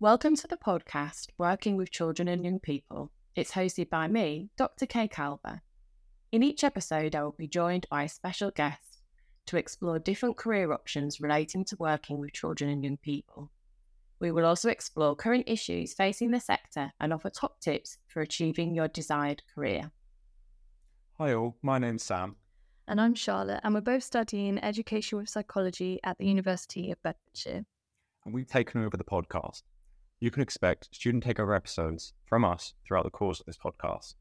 Welcome to the podcast, Working with Children and Young People. It's hosted by me, Dr. Kay Calver. In each episode, I will be joined by a special guest to explore different career options relating to working with children and young people. We will also explore current issues facing the sector and offer top tips for achieving your desired career. Hi all, my name's Sam. And I'm Charlotte, and we're both studying education with psychology at the University of Bedfordshire. And we've taken over the podcast. You can expect student takeover episodes from us throughout the course of this podcast.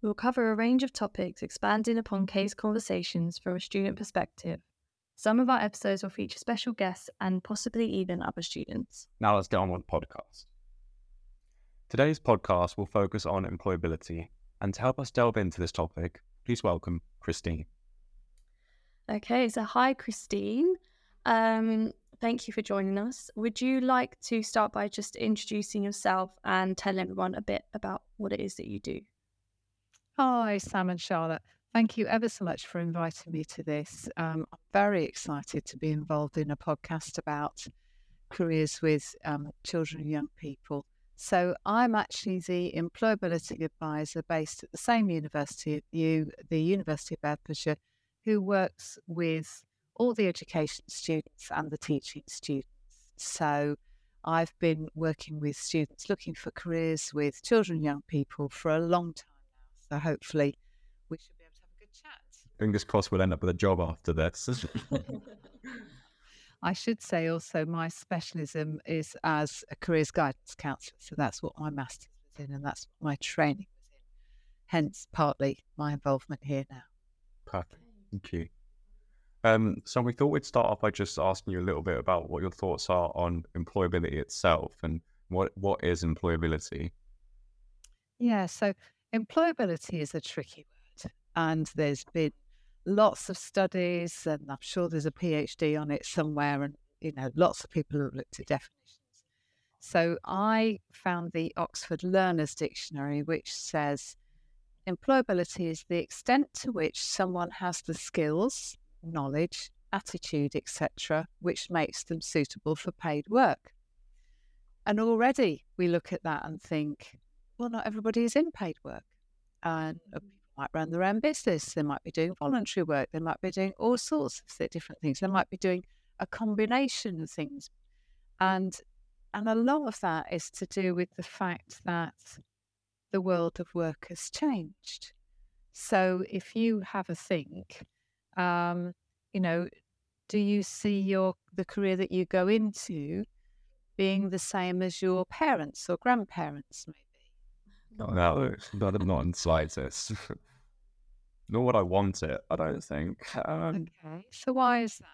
We'll cover a range of topics expanding upon Kay's conversations from a student perspective. Some of our episodes will feature special guests and possibly even other students. Now let's get on with the podcast. Today's podcast will focus on employability, and to help us delve into this topic, please welcome Christine. Okay, so hi, Christine. Um, thank you for joining us. Would you like to start by just introducing yourself and telling everyone a bit about what it is that you do? Hi, Sam and Charlotte. Thank you ever so much for inviting me to this. Um, I'm very excited to be involved in a podcast about careers with um, children and young people. So I'm actually the employability advisor based at the same university, at you, the University of Bedfordshire, who works with all the education students and the teaching students. So I've been working with students looking for careers with children and young people for a long time now. So hopefully we should be able to have a good chat. Fingers crossed we'll end up with a job after this. I should say also my specialism is as a careers guidance counsellor. So that's what my master's was in and that's what my training was in. Hence partly my involvement here now. Perfect. Thank you. Um, so we thought we'd start off by just asking you a little bit about what your thoughts are on employability itself and what what is employability. Yeah, so employability is a tricky word, and there's been lots of studies, and I'm sure there's a PhD on it somewhere, and you know, lots of people have looked at definitions. So I found the Oxford Learners Dictionary, which says employability is the extent to which someone has the skills, knowledge, attitude, etc., which makes them suitable for paid work. And already we look at that and think, well, not everybody is in paid work. And uh, people might run their own business. They might be doing voluntary work. They might be doing all sorts of different things. They might be doing a combination of things. And and a lot of that is to do with the fact that the world of work has changed. So if you have a think, um, you know, do you see your the career that you go into being the same as your parents or grandparents, maybe? No, no, not, not in slightest. Not what I want it, I don't think. Um, okay, so why is that?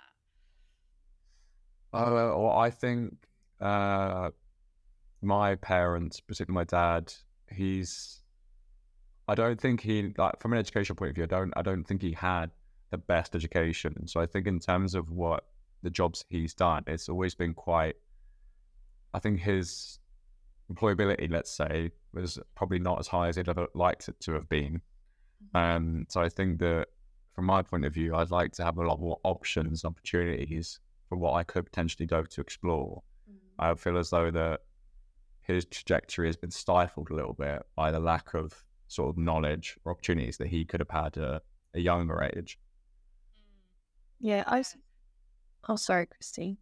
uh, well, I think uh, my parents, particularly my dad, he's. I don't think he like from an educational point of view. I don't. I don't think he had the best education. So I think in terms of what the jobs he's done, it's always been quite. I think his employability, let's say, was probably not as high as he'd ever liked it to have been. Um, so I think that from my point of view, I'd like to have a lot more options, opportunities for what I could potentially go to explore. Mm-hmm. I feel as though that his trajectory has been stifled a little bit by the lack of sort of knowledge or opportunities that he could have had at a younger age. Yeah, I. Was... Oh, sorry, Christine.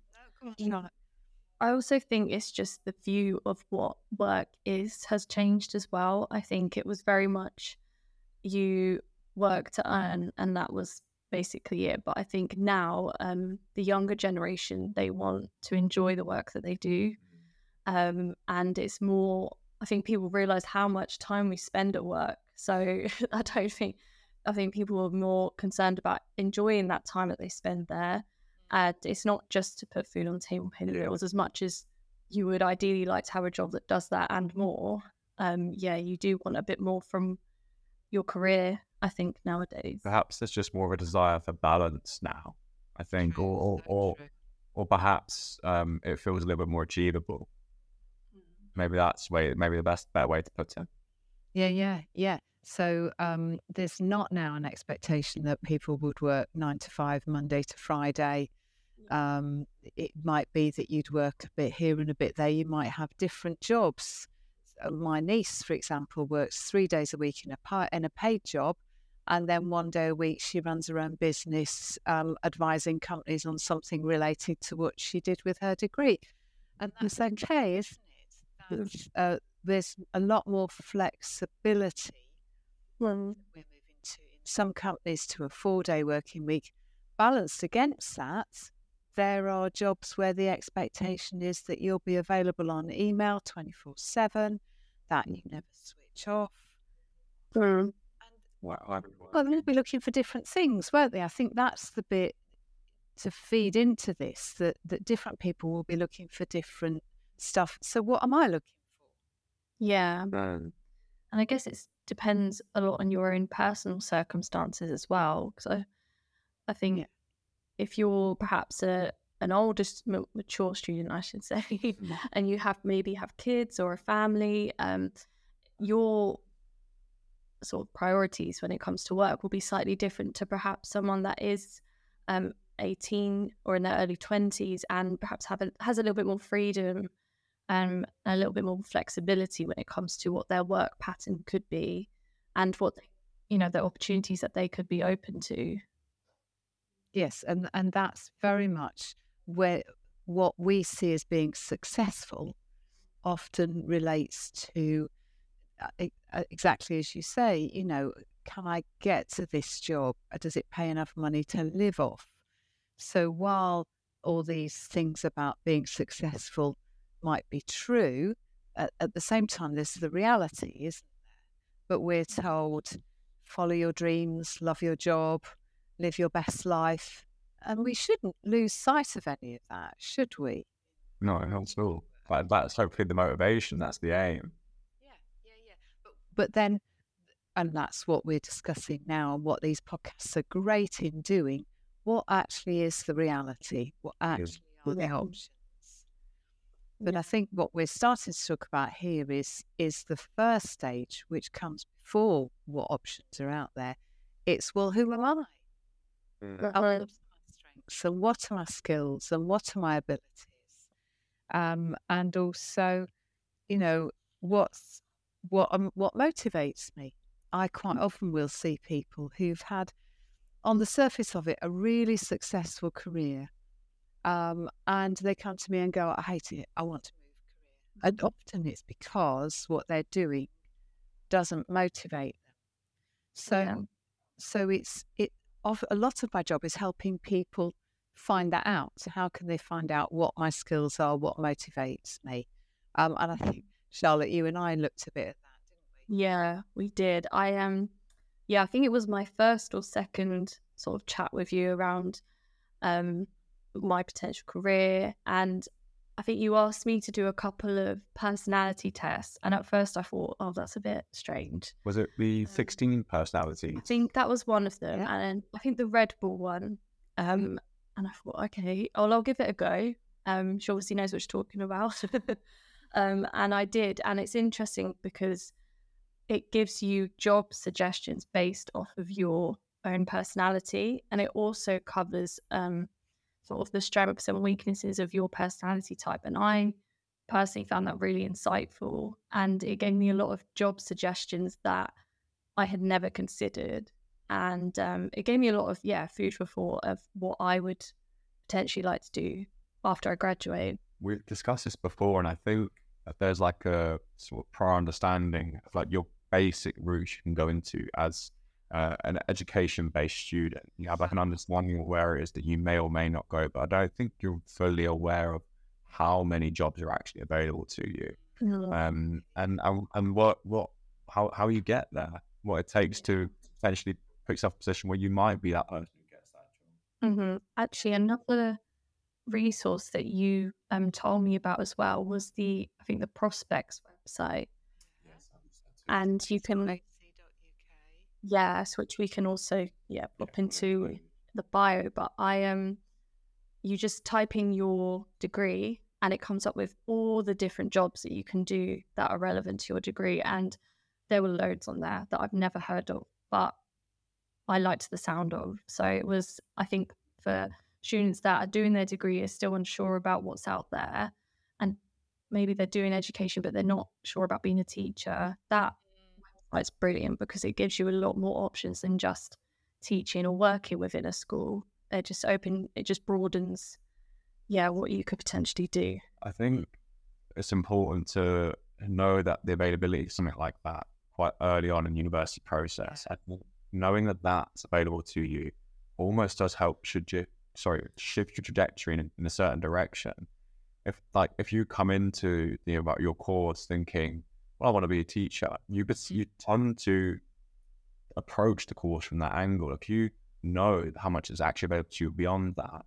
No, I also think it's just the view of what work is has changed as well. I think it was very much you work to earn, and that was basically it. But I think now um, the younger generation they want to enjoy the work that they do, um, and it's more. I think people realize how much time we spend at work. So I don't think I think people are more concerned about enjoying that time that they spend there. And it's not just to put food on the table, pay the bills, as much as you would ideally like to have a job that does that and more. Um, yeah, you do want a bit more from your career, I think, nowadays. Perhaps there's just more of a desire for balance now, I think, or, or, or, or perhaps um, it feels a little bit more achievable. Hmm. Maybe that's way, maybe the best, better way to put it. Yeah, yeah, yeah. So um, there's not now an expectation that people would work nine to five, Monday to Friday, Um, it might be that you'd work a bit here and a bit there. You might have different jobs. So my niece, for example, works three days a week in a in a paid job, and then one day a week she runs her own business, um, advising companies on something related to what she did with her degree, and that's okay, isn't it? Uh, there's a lot more flexibility. Well, we're moving to in some companies to a four-day working week. Balanced against that, there are jobs where the expectation is that you'll be available on email 24 7, that you never switch off. Mm. Well, they'll be looking for different things, won't they? I think that's the bit to feed into this that, that different people will be looking for different stuff. So, what am I looking for? Yeah. Um, and I guess it depends a lot on your own personal circumstances as well. Because I, I think yeah if you're perhaps a an older mature student i should say mm-hmm. and you have maybe have kids or a family um, your sort of priorities when it comes to work will be slightly different to perhaps someone that is um, 18 or in their early 20s and perhaps have a, has a little bit more freedom um, a little bit more flexibility when it comes to what their work pattern could be and what you know the opportunities that they could be open to Yes, and and that's very much where what we see as being successful often relates to uh, uh, exactly as you say. You know, can I get to this job? Does it pay enough money to live off? So while all these things about being successful might be true, at, at the same time, there's the reality, isn't there? But we're told follow your dreams, love your job, live your best life. And we shouldn't lose sight of any of that, should we? No, not at all. But that's hopefully the motivation. That's the aim. Yeah, yeah, yeah. But, but then, and that's what we're discussing now, and what these podcasts are great in doing. What actually is the reality? What actually are the options? But I think what we're starting to talk about here is is the first stage, which comes before what options are out there. It's well, who am I? Mm. What are my strengths and what are my skills and what are my abilities? Um, and also, you know, what's what um, what motivates me. I quite mm. often will see people who've had, on the surface of it, a really successful career, um, and they come to me and go, "I hate it. I want to move career." And often it's because what they're doing doesn't motivate them. So, yeah. so it's it a lot of my job is helping people find that out. So how can they find out what my skills are, what motivates me? Um, and I think Charlotte, you and I looked a bit at that, didn't we? Yeah, we did. I um, yeah, I think it was my first or second sort of chat with you around um my potential career, and I think you asked me to do a couple of personality tests, and at first I thought, oh, that's a bit strange. Was it the um, sixteen personalities? I think that was one of them, yeah. and I think the Red Bull one. Um, and I thought, okay, well, I'll give it a go. Um, she obviously knows what she's talking about. um, and I did, and it's interesting because it gives you job suggestions based off of your own personality, and it also covers um sort of the strengths and weaknesses of your personality type. And I personally found that really insightful. And it gave me a lot of job suggestions that I had never considered. And um, it gave me a lot of, yeah, food for thought of what I would potentially like to do after I graduate. We've discussed this before, and I think there's like a sort of prior understanding of like your basic route you can go into as uh, an education based student. You have like an understanding of where it is that you may or may not go, but I don't think you're fully aware of how many jobs are actually available to you. Um, and, and what what how how you get there, what it takes to potentially put yourself in a position where you might be that person who gets that job. Mm-hmm. Actually, another resource that you um told me about as well was the I think the Prospects website. Yes, and you can Yes, which we can also yeah pop into the bio. But I um, you just type in your degree and it comes up with all the different jobs that you can do that are relevant to your degree. And there were loads on there that I've never heard of, but I liked the sound of. So it was, I think, for students that are doing their degree are still unsure about what's out there and maybe they're doing education but they're not sure about being a teacher that it's brilliant because it gives you a lot more options than just teaching or working within a school they're just open it just broadens yeah what you could potentially do I think it's important to know that the availability of something like that quite early on in the university process. And knowing that that's available to you almost does help should you sorry shift your trajectory in, in a certain direction. If like if you come into the about your course thinking, well, I want to be a teacher, you you tend to approach the course from that angle. If you know how much is actually available to you beyond that,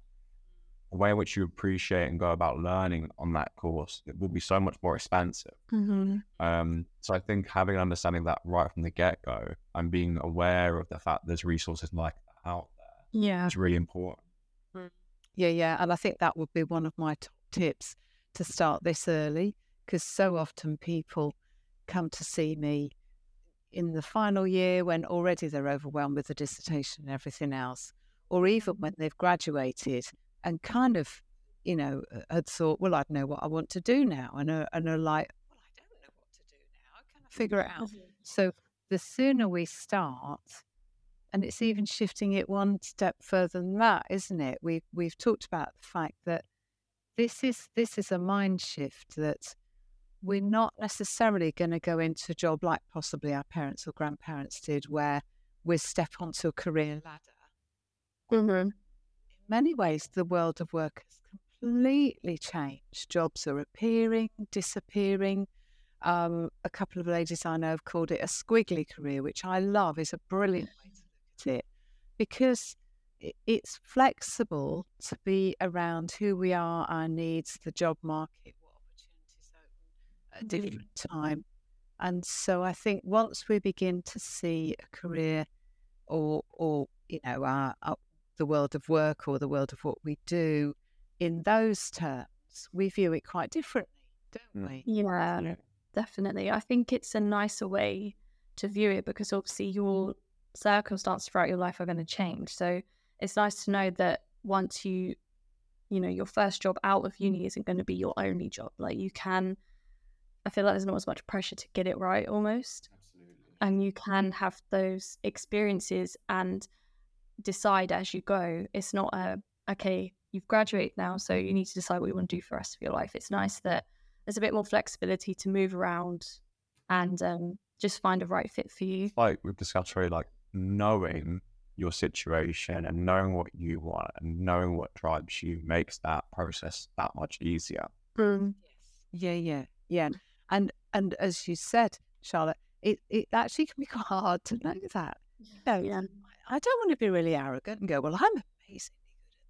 the way in which you appreciate and go about learning on that course it will be so much more expansive. mm-hmm. Um, so I think having an understanding that right from the get go and being aware of the fact there's resources like that out there yeah is really important. Yeah, yeah. And I think that would be one of my top tips to start this early because so often people come to see me in the final year when already they're overwhelmed with the dissertation and everything else, or even when they've graduated and kind of, you know, uh, had thought, well, I'd know what I want to do now. And are, and are like, well, I don't know what to do now. I can't figure it out. So the sooner we start, and it's even shifting it one step further than that, isn't it? We've we've talked about the fact that this is this is a mind shift that we're not necessarily going to go into a job like possibly our parents or grandparents did, where we step onto a career ladder. mm-hmm. In many ways, the world of work has completely changed. Jobs are appearing, disappearing. Um, a couple of ladies I know have called it a squiggly career, which I love, is a brilliant way to look at it because it's flexible to be around who we are, our needs, the job market, what opportunities open at a Mhm. different time. And so I think once we begin to see a career or, or you know, our, our, the world of work or the world of what we do in those terms, we view it quite differently, don't Mm. we? yeah definitely i think it's a nicer way to view it because obviously your circumstances throughout your life are going to change so it's nice to know that once you you know your first job out of uni isn't going to be your only job like you can i feel like there's not as much pressure to get it right almost. And you can have those experiences and decide as you go. It's not a okay you've graduated now so you need to decide what you want to do for the rest of your life. It's nice that there's a bit more flexibility to move around and um, just find a right fit for you. Like we've discussed already, like knowing your situation and knowing what you want and knowing what drives you makes that process that much easier. Yeah, yeah, yeah. And and as you said, Charlotte, it, it actually can be quite hard to know that. No, yeah I don't want to be really arrogant and go, well, I'm amazingly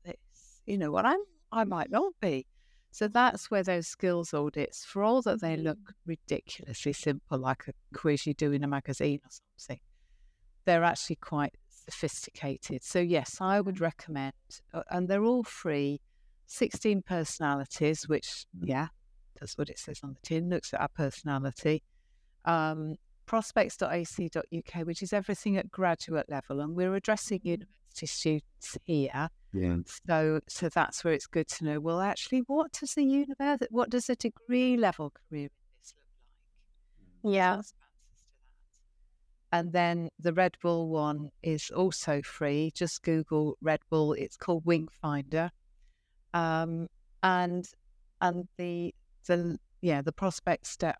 good at this. You know what? I'm I might not be. So that's where those skills audits, for all that they look ridiculously simple, like a quiz you do in a magazine or something, they're actually quite sophisticated. So yes, I would recommend, uh, and they're all free. Sixteen personalities, which yeah, that's what it says on the tin. Looks at our personality. Um, prospects.ac.uk, which is everything at graduate level, and we're addressing university students here. Yeah. So, so that's where it's good to know. Well, actually, what does the university, what does a degree level career in this look like? yeah Lots of answers to that. And then the Red Bull one is also free. Just Google Red Bull. It's called Wing Finder. Um, and and the the yeah the prospects.ac.uk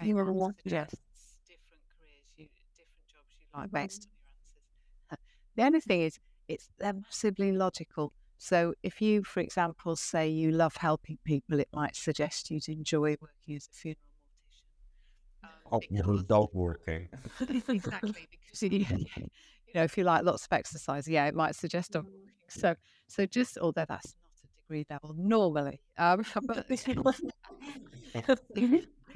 Yeah, one yeah. suggests different careers you different jobs you like based on your answers. The only thing is it's they're massively logical. So if you, for example, say you love helping people, it might suggest you'd enjoy working as a funeral mortician. Um, Oh, because- dog walking. exactly because you, you know if you like lots of exercise yeah it might suggest dog walking so so just although that's not a degree level normally um but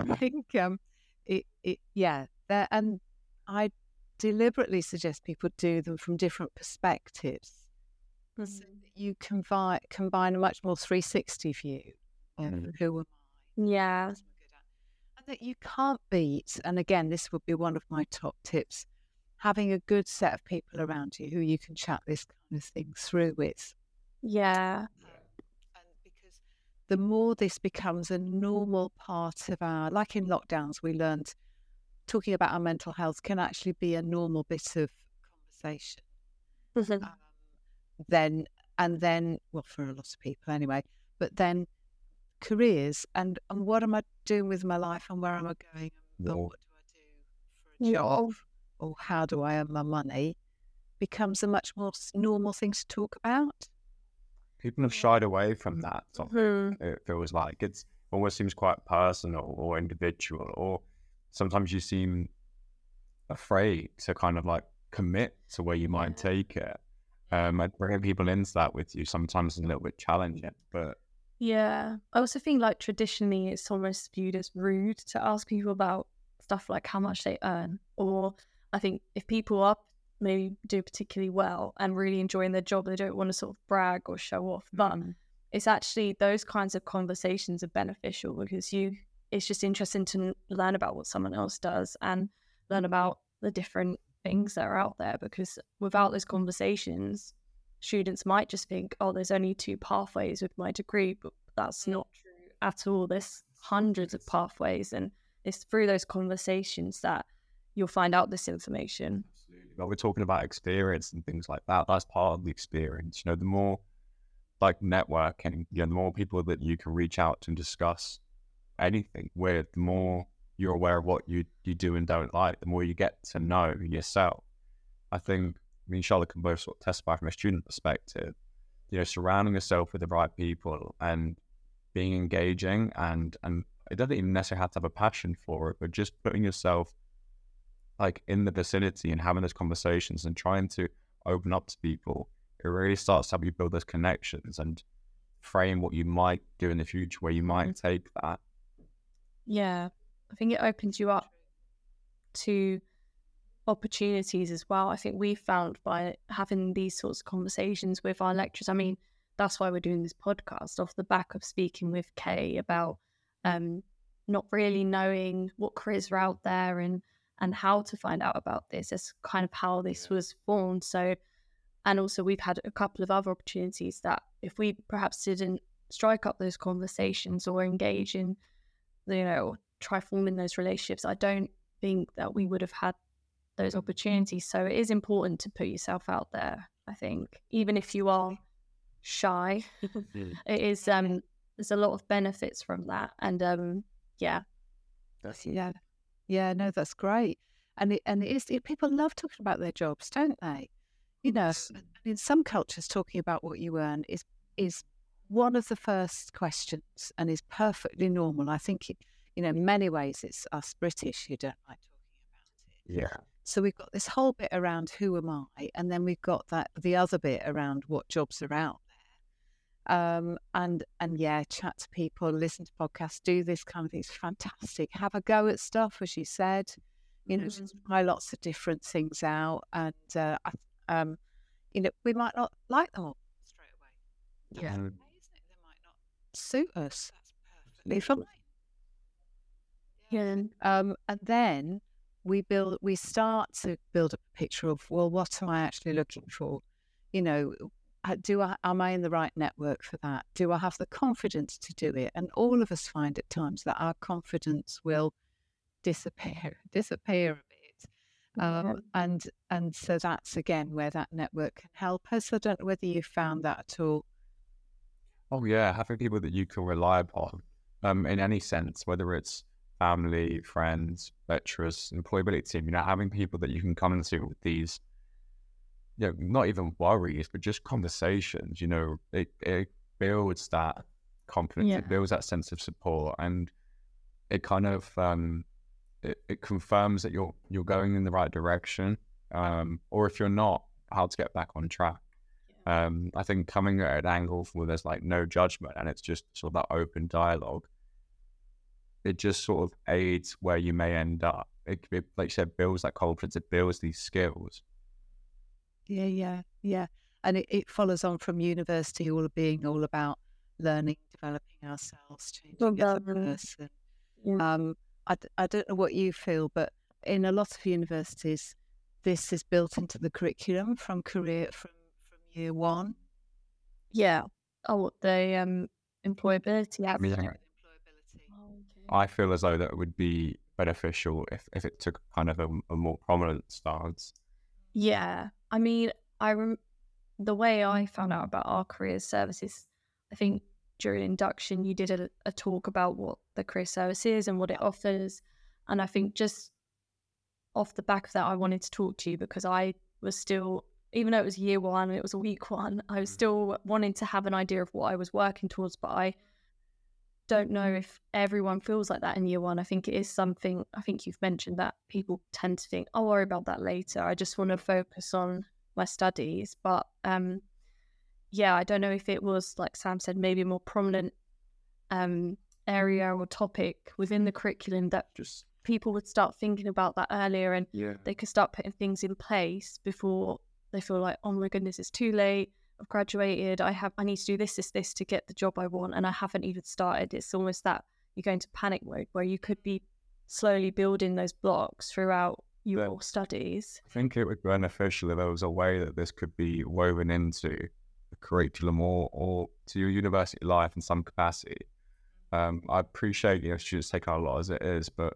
i think um it, it yeah and i deliberately suggest people do them from different perspectives so that you combine combine a much more 360 view of Mm. who am i yeah what am I good at? And that you can't beat, and again, this would be one of my top tips having a good set of people around you who you can chat this kind of thing through with. Yeah. And because the more this becomes a normal part of our, like in lockdowns, we learned talking about our mental health can actually be a normal bit of conversation. Mhm. Um, then, and then, well, for a lot of people anyway, but then careers and, and what am I doing with my life and where am I going and what do I do for a Yeah. job or how do I earn my money becomes a much more normal thing to talk about. People have shied away from that. So Mhm. it feels like it's almost seems quite personal or individual, or sometimes you seem afraid to kind of like commit to where you might take it. Um, and bringing people into that with you sometimes is a little bit challenging, but Yeah. I also think like traditionally it's almost viewed as rude to ask people about stuff like how much they earn. Or I think if people are maybe do particularly well and really enjoying their job, they don't want to sort of brag or show off. But mm-hmm. it's actually those kinds of conversations are beneficial because you it's just interesting to learn about what someone else does and learn about the different things that are out there because without those conversations students might just think oh there's only two pathways with my degree but that's mm. not true at all. There's hundreds of pathways and it's through those conversations that you'll find out this information but we're talking about experience and things like that. That's part of the experience. You know, the more like networking, you know, the more people that you can reach out to and discuss anything with, the more you're aware of what you you do and don't like, the more you get to know yourself. I think me and Charlotte can both sort of testify from a student perspective. You know, surrounding yourself with the right people and being engaging and and it doesn't even necessarily have to have a passion for it, but just putting yourself like in the vicinity and having those conversations and trying to open up to people, it really starts to help you build those connections and frame what you might do in the future, where you might take that. Yeah, I think it opens you up to opportunities as well. I think we found by having these sorts of conversations with our lecturers. I mean, that's why we're doing this podcast off the back of speaking with Kay about um, not really knowing what careers are out there and and how to find out about this. That's kind of how this was formed. So, and also we've had a couple of other opportunities that if we perhaps didn't strike up those conversations or engage in you know, try forming those relationships, I don't think that we would have had those opportunities. So it is important to put yourself out there. I think, even if you are shy, it is. Um, there's a lot of benefits from that, and um, yeah, Yeah, yeah, no, that's great, and it and it is. It, people love talking about their jobs, don't they? You know, and in some cultures, talking about what you earn is is one of the first questions, and is perfectly normal. I think, it, you know, in many ways, it's us British who don't like talking about it. Yeah. So we've got this whole bit around who am I, and then we've got that the other bit around what jobs are out. Um, and and yeah, chat to people, listen to podcasts, do this kind of thing. It's fantastic. Have a go at stuff, as you said. You know, just try lots of different things out, and uh, I- um, you know, we might not like them all straight away. Yeah. That's okay, isn't? They might not suit us. That's perfectly yeah, Um, and then we build, we start to build up a picture of, well, what am I actually looking for? You know, do I, am I in the right network for that? Do I have the confidence to do it? And all of us find at times that our confidence will disappear, disappear a bit. Um, and and so that's again where that network can help us. I don't know whether you found that at all. Oh yeah, having people that you can rely upon, um, in any sense, whether it's family, friends, lecturers, employability team, you know, having people that you can come and into with these, you know, not even worries, but just conversations, you know, it, it builds that confidence, Yeah. it builds that sense of support and it kind of um it, it confirms that you're you're going in the right direction. Um, or if you're not, how to get back on track. Um, I think coming at an angle where there's like no judgment and it's just sort of that open dialogue, it just sort of aids where you may end up. It, it like you said, builds that confidence. It builds these skills. Yeah, yeah, yeah. And it, it follows on from university all being all about learning, developing ourselves, changing as a person. Yeah. Um, I, d- I don't know what you feel, but in a lot of universities, this is built into the curriculum from career from from year one. Yeah. Oh, the um employability app. Yeah. Oh, okay. I feel as though that would be beneficial if, if it took kind of a, a more prominent stance. Yeah, I mean, I rem- the way I found out about our career services, I think during induction you did a, a talk about what the career service is and what it offers, and I think just off the back of that, I wanted to talk to you because I was still, even though it was year one and it was a week one, I was Mm. still wanting to have an idea of what I was working towards, but I don't know if everyone feels like that in year one. I think it is something, I think you've mentioned that people tend to think, I'll worry about that later. I just want to focus on my studies. But um, yeah, I don't know if it was, like Sam said, maybe a more prominent um, area or topic within the curriculum that Just people would start thinking about that earlier and yeah, they could start putting things in place before they feel like, oh my goodness, it's too late. I've graduated. I have. I need to do this, this, this to get the job I want, and I haven't even started. It's almost that you go into panic mode where you could be slowly building those blocks throughout your Yeah. studies. I think it would be beneficial if there was a way that this could be woven into the curriculum or, or to your university life in some capacity. Um, I appreciate you know students take on a lot as it is, but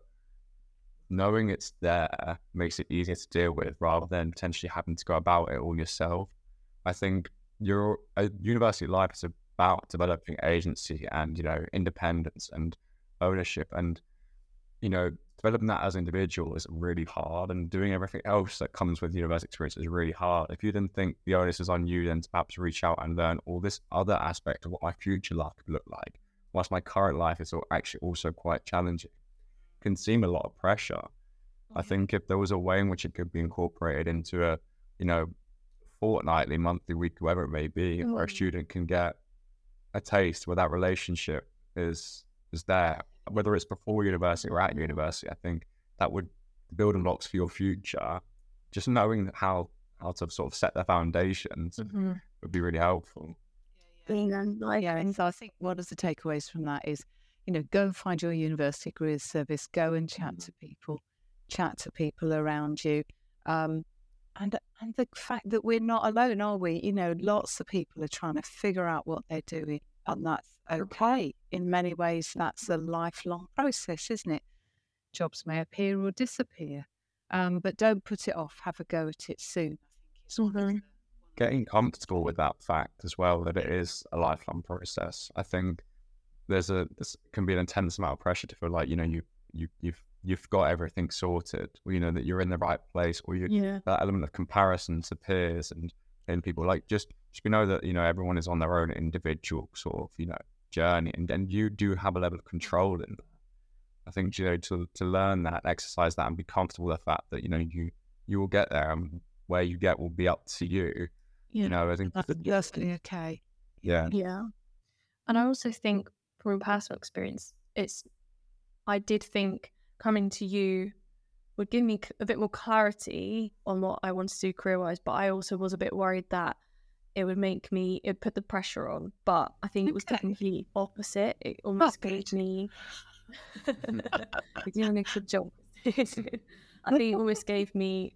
knowing it's there makes it easier to deal with rather than potentially having to go about it all yourself. I think your uh, university life is about developing agency and you know independence and ownership. And you know developing that as an individual is really hard and doing everything else that comes with university experience is really hard. If you then think the onus is on you then to perhaps reach out and learn all this other aspect of what my future life could look like whilst my current life is actually also quite challenging can seem a lot of pressure. I think if there was a way in which it could be incorporated into a you know fortnightly monthly weekly whatever it may be where a Mm. student can get a taste where that relationship is is there. Whether it's before university or at university i think that would the building blocks for your future just knowing how how to sort of set the foundations would be really helpful. Yeah, and so I think one of the takeaways from that is, you know, go and find your university careers service, go and chat to people, chat to people around you. Um, and and the fact that we're not alone, are we? You know, lots of people are trying to figure out what they're doing, and that's okay. In many ways, that's a lifelong process, isn't it? Jobs may appear or disappear, um, but don't put it off. Have a go at it soon. I think it's one of Mhm. getting comfortable with that fact as well that it is a lifelong process i think there's a this can be an intense amount of pressure to feel like you know you you you've you've got everything sorted or you know that you're in the right place or you Yeah. that element of comparison to peers and and people like just just we know that you know everyone is on their own individual sort of you know journey and, and you do have a level of control in that i think you know to to learn that exercise that and be comfortable with the fact that you know you you will get there and where you get will be up to you Yeah. you know i think That's definitely okay. yeah Yeah. And I also think from personal experience, it's, I did think coming to you would give me a bit more clarity on what I want to do career wise, but I also was a bit worried that it would make me, it put the pressure on. But I think it was Okay. complete opposite. It almost gave me, you're doing a good job. I think it almost gave me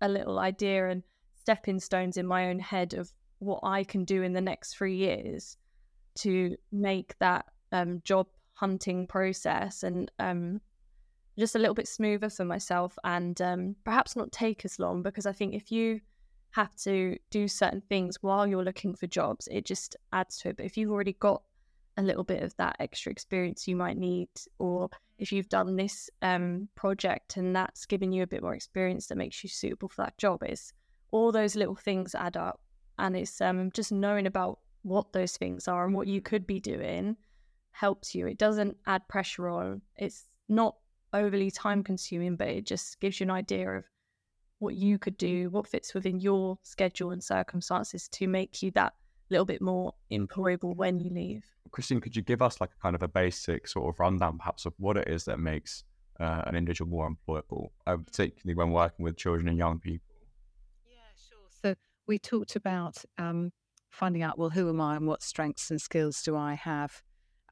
a little idea and stepping stones in my own head of what I can do in the next three years to make that um, job hunting process and um, just a little bit smoother for myself and um, perhaps not take as long because I think if you have to do certain things while you're looking for jobs, it just adds to it. But if you've already got a little bit of that extra experience you might need, or if you've done this um, project and that's given you a bit more experience that makes you suitable for that job, is all those little things add up. And it's um, just knowing about what those things are and what you could be doing helps you. It doesn't add pressure on. It's not overly time consuming, but it just gives you an idea of what you could do, what fits within your schedule and circumstances to make you that little bit more employable when you leave. Christine, could you give us like a kind of a basic sort of rundown, perhaps, of what it is that makes uh, an individual more employable, uh, particularly when working with children and young people? Yeah, sure. So we talked about um, finding out, well, who am I and what strengths and skills do I have,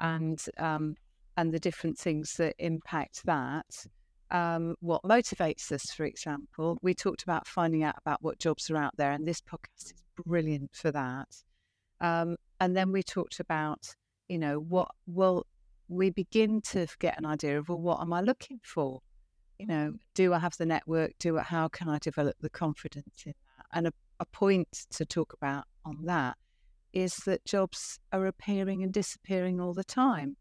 and um, and the different things that impact that. Um, what motivates us, for example, we talked about finding out about what jobs are out there, and this podcast is brilliant for that. Um, and then we talked about, you know, what, well, we begin to get an idea of, well, what am I looking for? You know, do I have the network? Do I, how can I develop the confidence in that? And a, a point to talk about on that is that jobs are appearing and disappearing all the time.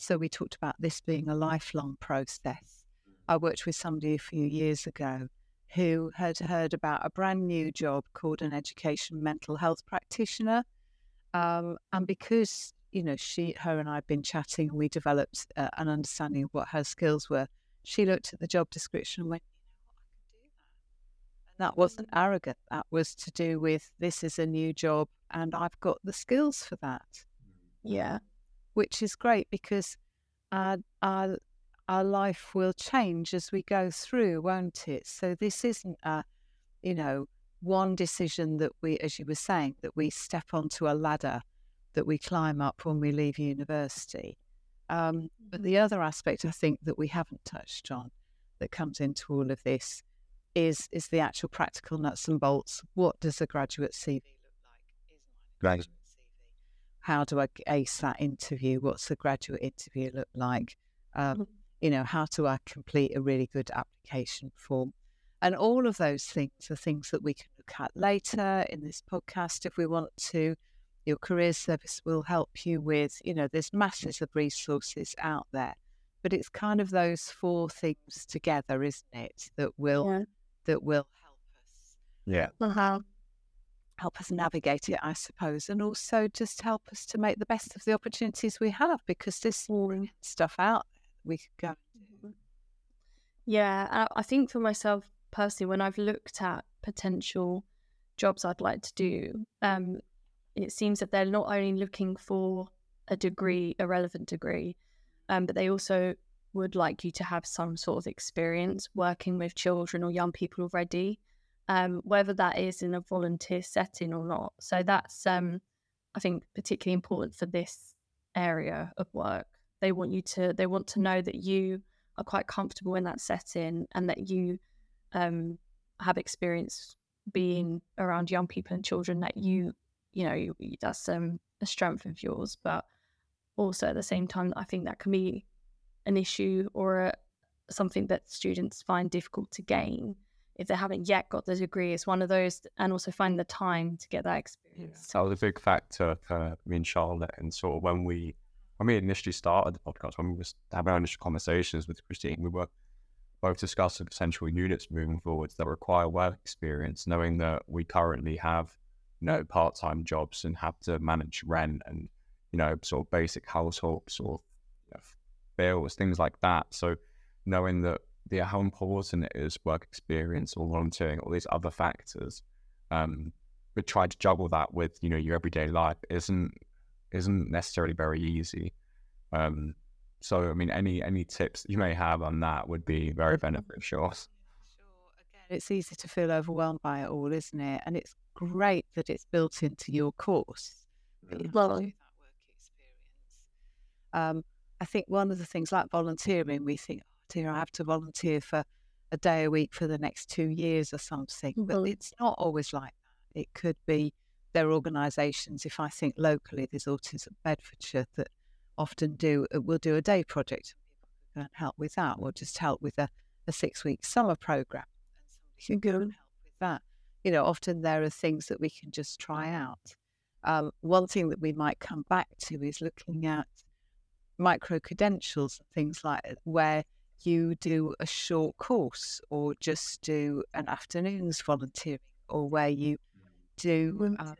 So we talked about this being a lifelong process. I worked with somebody a few years ago who had heard about a brand new job called an education mental health practitioner. Um, and because, you know, she, her and I had been chatting, we developed uh, an understanding of what her skills were. She looked at the job description and went, you know what, I can do that. And that wasn't arrogant. That was to do with this is a new job and I've got the skills for that. Yeah. Which is great because our, our our life will change as we go through, won't it? So this isn't a, you know, one decision that we, as you were saying, that we step onto a ladder that we climb up when we leave university. Um, but the other aspect I think that we haven't touched on that comes into all of this is is the actual practical nuts and bolts. What does a graduate CV look like? Is right. CV? How do I ace that interview? What's the graduate interview look like? Um, mm-hmm you know, how do I complete a really good application form? And all of those things are things that we can look at later in this podcast if we want to. Your career service will help you with, you know, there's masses of resources out there. But it's kind of those four things together, isn't it, that will yeah. that will help us. Yeah. Uh-huh. Help us navigate it, I suppose, and also just help us to make the best of the opportunities we have because there's stuff out we could go mm-hmm. Yeah, I think for myself personally, when I've looked at potential jobs I'd like to do, um, it seems that they're not only looking for a degree, a relevant degree, um, but they also would like you to have some sort of experience working with children or young people already, um, whether that is in a volunteer setting or not. So that's, um, I think, particularly important for this area of work. They want you to they want to know that you are quite comfortable in that setting and that you um, have experience being around young people and children that you you know you, that's um, a strength of yours but also at the same time i think that can be an issue or a, something that students find difficult to gain if they haven't yet got the degree it's one of those and also find the time to get that experience yeah. that was a big factor for me and charlotte and sort of when we when we initially started the podcast, when we were having our initial conversations with Christine, we were both discussing potential units moving forwards that require work experience, knowing that we currently have, you know, part-time jobs and have to manage rent and, you know, sort of basic household sort of you know, bills, things like that. So knowing that the how important it is work experience or volunteering, all these other factors, um, but try to juggle that with, you know, your everyday life isn't isn't necessarily very easy. Um, so, I mean, any any tips you may have on that would be very beneficial. Sure. Again, it's easy to feel overwhelmed by it all, isn't it? And it's great that it's built into your course. Mm. Well, um, I think one of the things like volunteering, we think, dear, I have to volunteer for a day a week for the next two years or something. Mm-hmm. But it's not always like that. It could be their organisations, if I think locally, there's Autism Bedfordshire that often do, uh, will do a day project and help with that, or just help with a, a six week summer programme. And somebody can go and help with that. You know, often there are things that we can just try out. Um, one thing that we might come back to is looking at micro credentials and things like where you do a short course or just do an afternoon's volunteering or where you do um,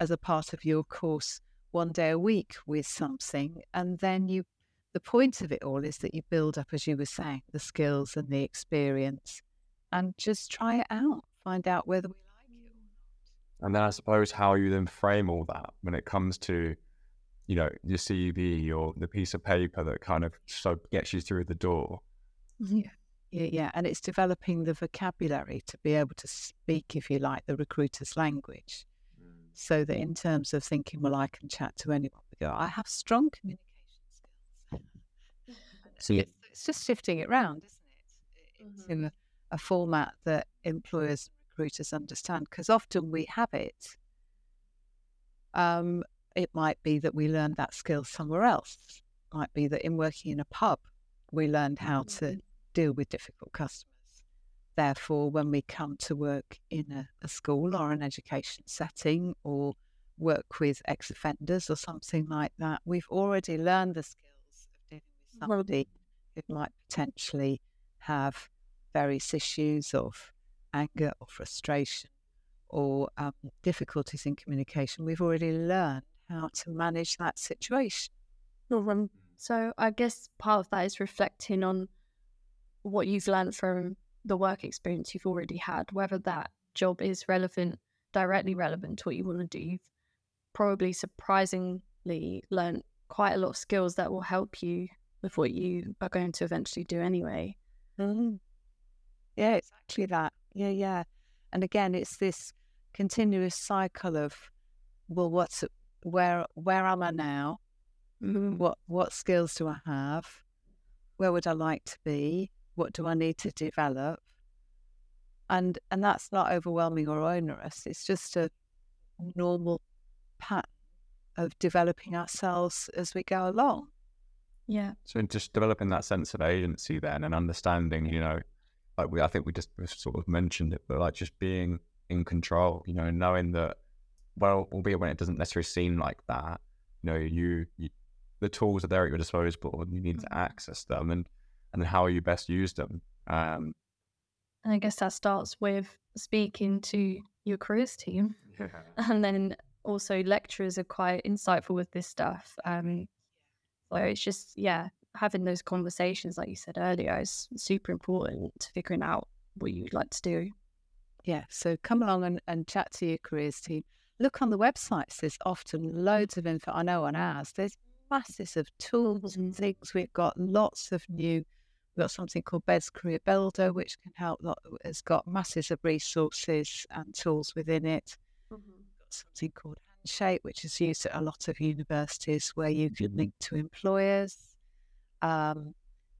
as a part of your course one day a week with something. And then you, the point of it all is that you build up, as you were saying, the skills and the experience and just try it out, find out whether we like it or not. And then I suppose how you then frame all that when it comes to, you know, your CV or the piece of paper that kind of so gets you through the door. Yeah. Yeah, yeah, and it's developing the vocabulary to be able to speak, if you like, the recruiter's language, mm. so that in terms of thinking, well, I can chat to anyone. We go, I have strong communication skills. so it's, it's, just shifting it around, isn't it? It's mm-hmm. in a, a format that employers and recruiters understand, because often we have it Um, it might be that we learned that skill somewhere else. It might be that in working in a pub, we learned how to Mm-hmm. deal with difficult customers. Therefore, when we come to work in a, a school or an education setting or work with ex offenders or something like that, we've already learned the skills of dealing with somebody who might potentially have various issues of anger or frustration or um, difficulties in communication. We've already learned how to manage that situation. Um, so I guess part of that is reflecting on what you've learned from the work experience you've already had, whether that job is relevant, directly relevant to what you want to do. You've probably surprisingly learned quite a lot of skills that will help you with what you are going to eventually do anyway. Mm. Yeah, exactly that. Yeah, yeah. And again, it's this continuous cycle of, well, what's where where am I mm. now? Mm, what what skills do I have? Where would I like to be? What do I need to develop? And and that's not overwhelming or onerous. It's just a normal pattern of developing ourselves as we go along. Yeah. So just developing that sense of agency then and understanding, you know, like we, I think we just sort of mentioned it, but like just being in control, you know, knowing that, well, albeit when it doesn't necessarily seem like that, you know, you, you the tools are there at your disposal and you need to access them and, and how you best use them. Um, And I guess that starts with speaking to your careers team. and then also lecturers are quite insightful with this stuff. Um, so it's just yeah, having those conversations, like you said earlier, is super important to figuring out what you'd like to do. Yeah, so come along and, and chat to your careers team. Look on the websites. There's often loads of info. I know on ours, there's masses of tools and things. We've got lots of new. We've got something called Bed's Career Builder, which can help. It's got masses of resources and tools within it. got something called Handshake, which is used at a lot of universities where you can link to employers. Um,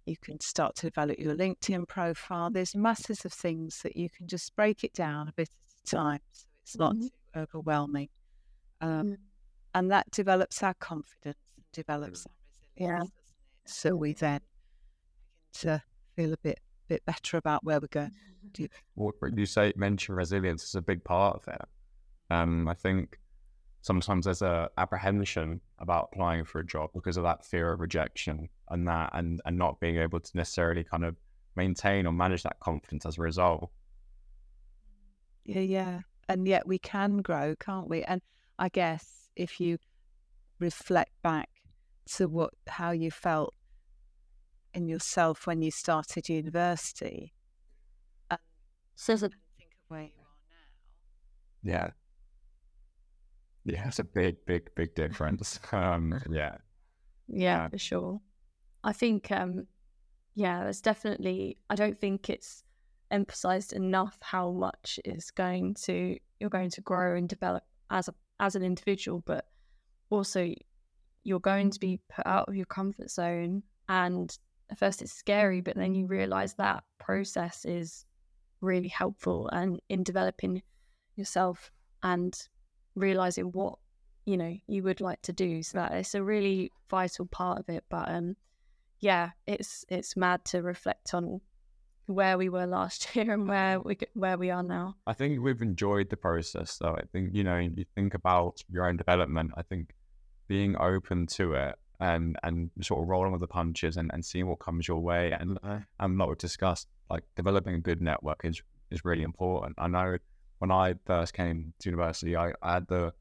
you can start to develop your LinkedIn profile. There's masses of things that you can just break it down a bit at a time so it's not Mhm. Too overwhelming. Um, Mm. And that develops our confidence and develops our Yeah. resilience. doesn't? So we then begin to feel a bit bit better about where we're going. Do you- what you say mention resilience is a big part of it. Um, I think sometimes there's a apprehension about applying for a job because of that fear of rejection and that and and not being able to necessarily kind of maintain or manage that confidence as a result. Yeah, yeah. And yet we can grow, can't we? And I guess if you reflect back to what how you felt in yourself when you started university and So think of where you are now. Yeah. Yeah, it's a big, big, big difference. um, yeah. Yeah, Yeah. for sure. I think, um, yeah, there's definitely. I don't think it's emphasized enough how much is going to you're going to grow and develop as a as an individual, but also you're going to be put out of your comfort zone. And at first, it's scary, but then you realize that process is really helpful and in developing yourself and realizing what you know you would like to do so that it's a really vital part of it but um yeah it's it's mad to reflect on where we were last year and where uh-huh. we where we are now I think we've enjoyed the process though. I think, you know, you think about your own development, I think being open to it and and sort of rolling with the punches and, and seeing what comes your way and uh-huh. and like we've discussed, like developing a good network is is really important. I know when I first came to university I, I had the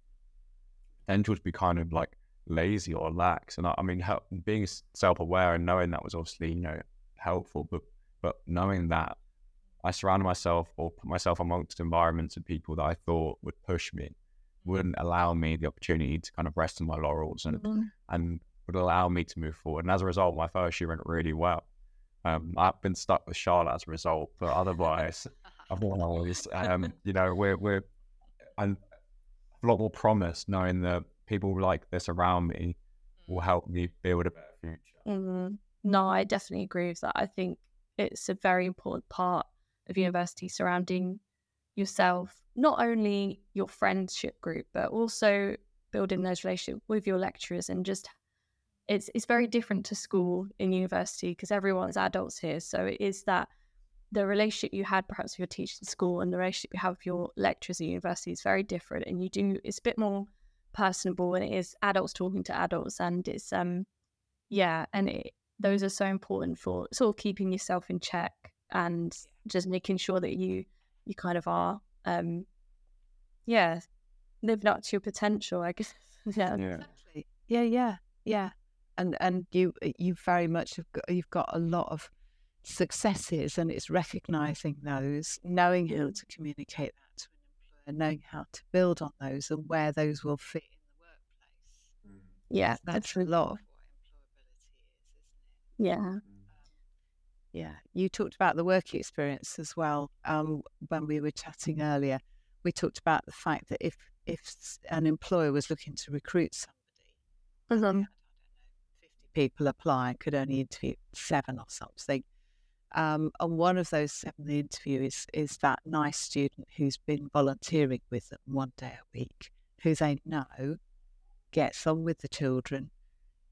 potential to be kind of like lazy or lax. And I, I mean help, being self aware and knowing that was obviously, you know, helpful, but but knowing that I surrounded myself or put myself amongst environments of people that I thought would push me, wouldn't allow me the opportunity to kind of rest on my laurels and and would allow me to move forward. And as a result, my first year went really well. Um, I've been stuck with Charlotte as a result, but otherwise, otherwise, um, you know, we're we're and a lot more promise knowing that people like this around me will help me build a better future. Mhm. no i definitely agree with that i think it's a very important part of university surrounding yourself not only your friendship group but also building those relationships with your lecturers and just it's it's very different to school in university because everyone's adults here. So it is that the relationship you had perhaps with your teachers in school and the relationship you have with your lecturers at university is very different. And you do it's a bit more personable and it is adults talking to adults and it's um yeah and it, those are so important for sort of keeping yourself in check and just making sure that you you kind of are um yeah living up to your potential i guess. Yeah. yeah. Exactly. yeah yeah yeah. And and you you very much have got you've got a lot of successes and it's recognizing those knowing how to communicate that to an employer knowing how to build on those and where those will fit in the workplace. Yeah that's a lot of what employability is isn't it yeah yeah, you talked about the work experience as well. Um, when we were chatting earlier, we talked about the fact that if if an employer was looking to recruit somebody, Mhm. had, I don't know, fifty people apply, could only interview seven or something. Um, and one of those seven they interview is is that nice student who's been volunteering with them one day a week, who they know gets on with the children,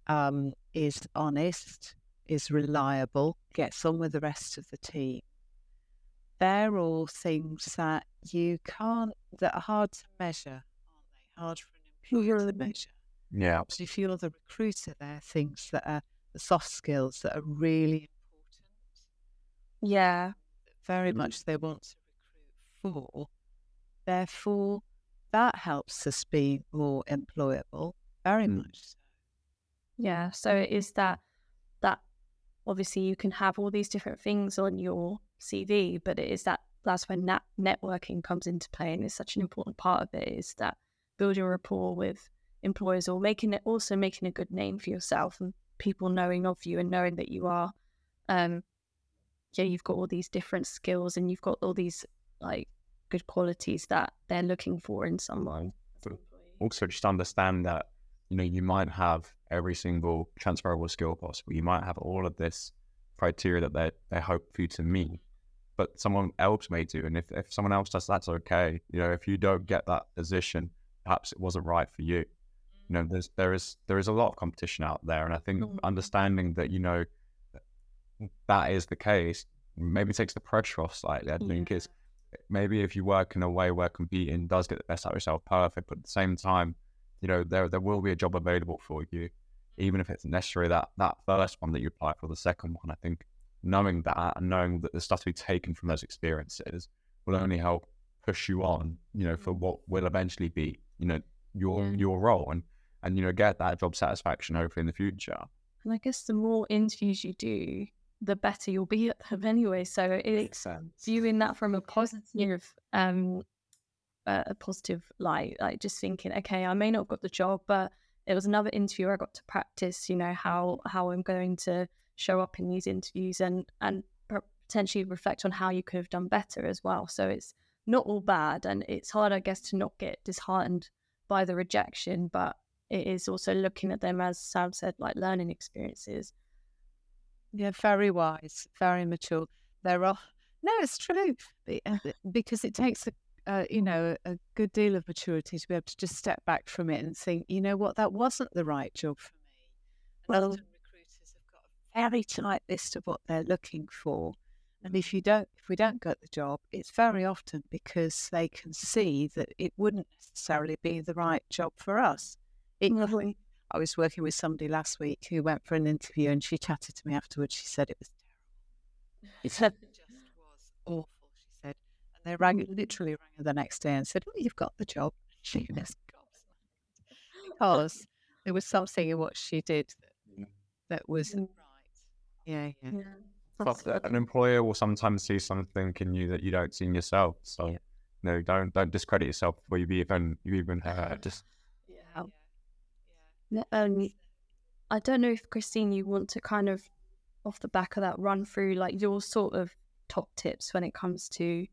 um, is honest, is reliable, gets on with the rest of the team. They're all things that you can't, that are hard to measure, aren't they? Hard for an employer to measure. Yeah. So if you're the recruiter, there are things that are the soft skills that are really important, yeah very much they want to recruit for. Therefore, that helps us be more employable, very Mm. much so. Yeah, so it is that obviously you can have all these different things on your CV, but it is that that's when that networking comes into play, and it's such an important part of it. Is that building rapport with employers or making it also making a good name for yourself and people knowing of you and knowing that you are, um, yeah, you've got all these different skills and you've got all these like good qualities that they're looking for in someone. also just understand that you know you might have every single transferable skill possible. You might have all of this criteria that they they hope for you to meet but someone else may do. And if, if someone else does that's okay you know if you don't get that position perhaps it wasn't right for you. You know there's there is there is a lot of competition out there. And i think Mhm. understanding that you know that is the case maybe takes the pressure off slightly i think. It's maybe if you work in a way where competing does get the best out of yourself, perfect. But at the same time, you know, there there will be a job available for you, even if it's necessarily that that first one that you apply for, the second one. I think knowing that and knowing that the stuff to be taken from those experiences will only help push you on, you know, for what will eventually be, you know, your your role and and you know get that job satisfaction hopefully in the future. And I guess the more interviews you do, the better you'll be at them anyway. So it's viewing that from a positive, um, uh, a positive light, like just thinking, okay, I may not have got the job, but it was another interview. I got to practice, you know, how how I'm going to show up in these interviews and and potentially reflect on how you could have done better as well. So it's not all bad, and it's hard, I guess, to not get disheartened by the rejection, but it is also looking at them as Sam said, like learning experiences. Yeah, very wise, very mature. There are no, it's true th- because it takes a uh, you know a good deal of maturity to be able to just step back from it and think, you know what, that wasn't the right job for me. And Well- recruiters have got a very tight list of what they're looking for, and if you don't, if we don't get the job, it's very often because they can see that it wouldn't necessarily be the right job for us. Equally, I was working with somebody last week who went for an interview and she chatted to me afterwards. She said it was terrible. It just was awful, she said. And they rang, literally rang her the next day and said, Oh, you've got the job. She was because there was something in what she did that, that was Mm. right. Yeah, yeah. Yeah. But an employer will sometimes see something in you that you don't see in yourself. So, Yeah. you know, don't don't discredit yourself before you even you even uh, just Yeah. Ne- Um, I don't know if Christine, you want to kind of, off the back of that, run through like your sort of top tips when it comes to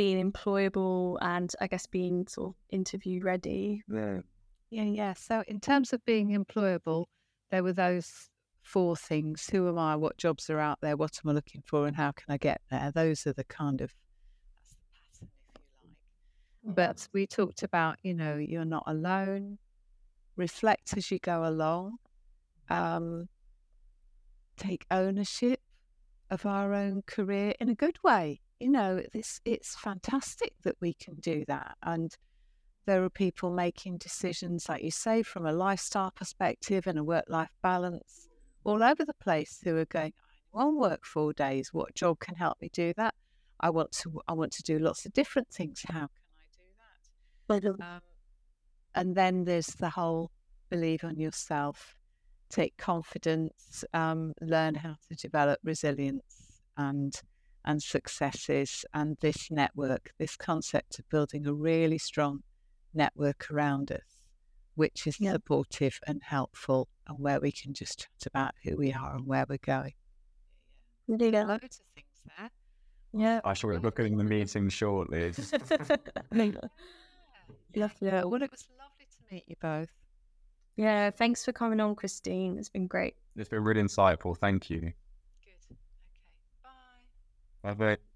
being employable and I guess being sort of interview ready. yeah. Yeah, yeah. So, in terms of being employable, there were those four things who am I, what jobs are out there, what am I looking for, and how can I get there? Those are the kind of that's the pattern, if you like. But we talked about, you know, you're not alone. reflect as you go along, um, take ownership of our own career in a good way. You know, it's it's fantastic that we can do that, and there are people making decisions, like you say, from a lifestyle perspective and a work-life balance all over the place who are going, I won't work four days. What job can help me do that? I want to I want to do lots of different things. How can I do that? Um, and then there's the whole believe on yourself, take confidence, um, learn how to develop resilience and and successes and this network, this concept of building a really strong network around us, which is yep. supportive and helpful and where we can just chat about who we are and where we're going. Yeah. Loads of things there. Yeah. I shall be booking the meeting shortly. Lovely. Well, it was lovely to meet you both. Yeah, thanks for coming on, Christine. It's been great. It's been really insightful. Thank you. Bye bye.